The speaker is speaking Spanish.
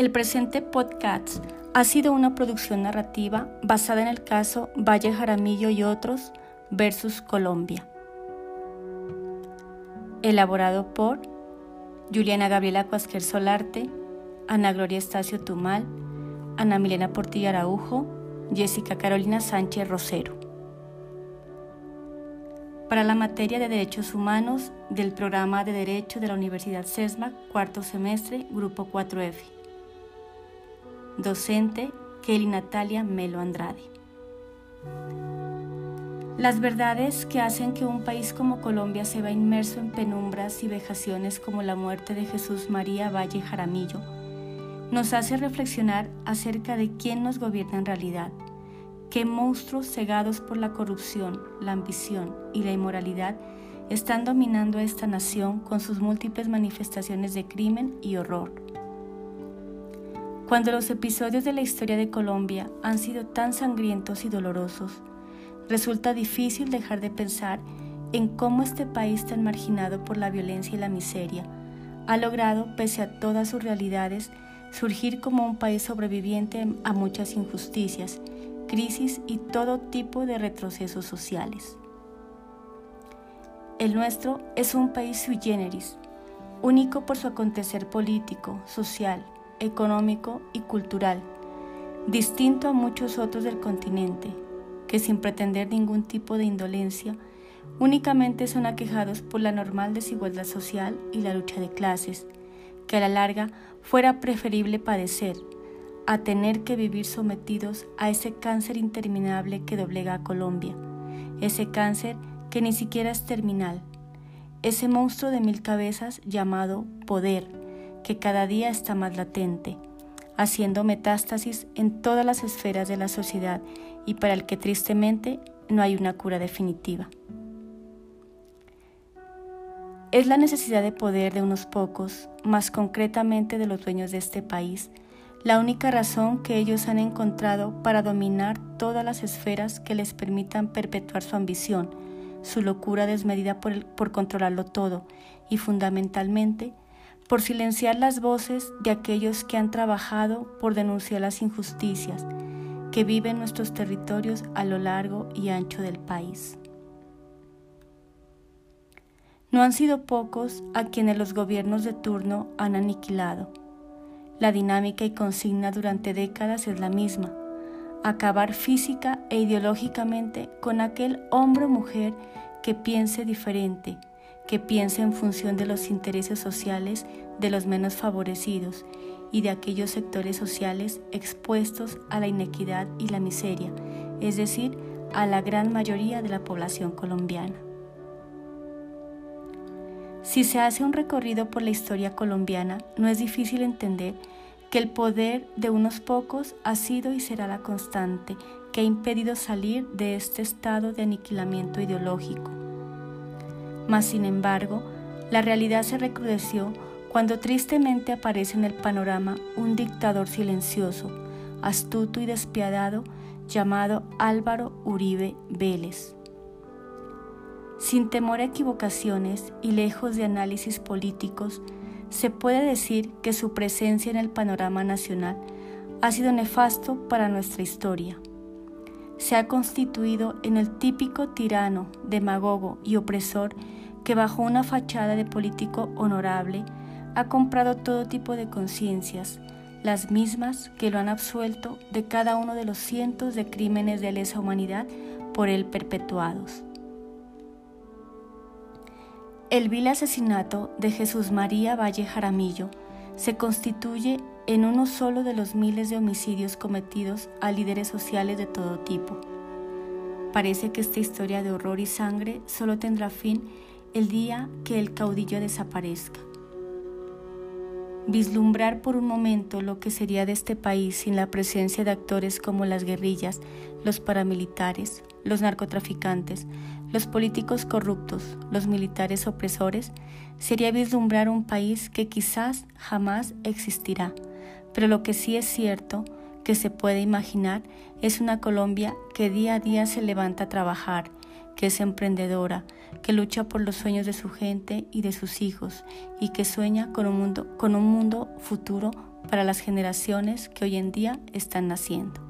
El presente podcast ha sido una producción narrativa basada en el caso Valle Jaramillo y otros versus Colombia. Elaborado por Juliana Gabriela Cuasquer Solarte, Ana Gloria Estacio Tumal, Ana Milena Portilla Araujo, Jessica Carolina Sánchez Rosero. Para la materia de Derechos Humanos del programa de Derecho de la Universidad CESMA, cuarto semestre, Grupo 4F. Docente Kelly Natalia Melo Andrade. Las verdades que hacen que un país como Colombia se vea inmerso en penumbras y vejaciones como la muerte de Jesús María Valle Jaramillo nos hace reflexionar acerca de quién nos gobierna en realidad, qué monstruos cegados por la corrupción, la ambición y la inmoralidad están dominando a esta nación con sus múltiples manifestaciones de crimen y horror. Cuando los episodios de la historia de Colombia han sido tan sangrientos y dolorosos, resulta difícil dejar de pensar en cómo este país tan marginado por la violencia y la miseria ha logrado, pese a todas sus realidades, surgir como un país sobreviviente a muchas injusticias, crisis y todo tipo de retrocesos sociales. El nuestro es un país sui generis, único por su acontecer político, social, económico y cultural, distinto a muchos otros del continente, que sin pretender ningún tipo de indolencia, únicamente son aquejados por la normal desigualdad social y la lucha de clases, que a la larga fuera preferible padecer a tener que vivir sometidos a ese cáncer interminable que doblega a Colombia, ese cáncer que ni siquiera es terminal, ese monstruo de mil cabezas llamado poder, que cada día está más latente, haciendo metástasis en todas las esferas de la sociedad y para el que tristemente no hay una cura definitiva. Es la necesidad de poder de unos pocos, más concretamente de los dueños de este país, la única razón que ellos han encontrado para dominar todas las esferas que les permitan perpetuar su ambición, su locura desmedida por, por controlarlo todo y fundamentalmente por silenciar las voces de aquellos que han trabajado por denunciar las injusticias que viven nuestros territorios a lo largo y ancho del país. No han sido pocos a quienes los gobiernos de turno han aniquilado. La dinámica y consigna durante décadas es la misma, acabar física e ideológicamente con aquel hombre o mujer que piense diferente, que piense en función de los intereses sociales de los menos favorecidos y de aquellos sectores sociales expuestos a la inequidad y la miseria, es decir, a la gran mayoría de la población colombiana. Si se hace un recorrido por la historia colombiana, no es difícil entender que el poder de unos pocos ha sido y será la constante que ha impedido salir de este estado de aniquilamiento ideológico mas, sin embargo, la realidad se recrudeció cuando tristemente aparece en el panorama un dictador silencioso, astuto y despiadado llamado Álvaro Uribe Vélez. Sin temor a equivocaciones y lejos de análisis políticos, se puede decir que su presencia en el panorama nacional ha sido nefasto para nuestra historia. Se ha constituido en el típico tirano, demagogo y opresor que bajo una fachada de político honorable ha comprado todo tipo de conciencias, las mismas que lo han absuelto de cada uno de los cientos de crímenes de lesa humanidad por él perpetuados. El vil asesinato de Jesús María Valle Jaramillo se constituye en uno solo de los miles de homicidios cometidos a líderes sociales de todo tipo. Parece que esta historia de horror y sangre solo tendrá fin el día que el caudillo desaparezca. Vislumbrar por un momento lo que sería de este país sin la presencia de actores como las guerrillas, los paramilitares, los narcotraficantes, los políticos corruptos, los militares opresores, sería vislumbrar un país que quizás jamás existirá. Pero lo que sí es cierto que se puede imaginar es una Colombia que día a día se levanta a trabajar, que es emprendedora, que lucha por los sueños de su gente y de sus hijos y que sueña con un mundo, futuro para las generaciones que hoy en día están naciendo.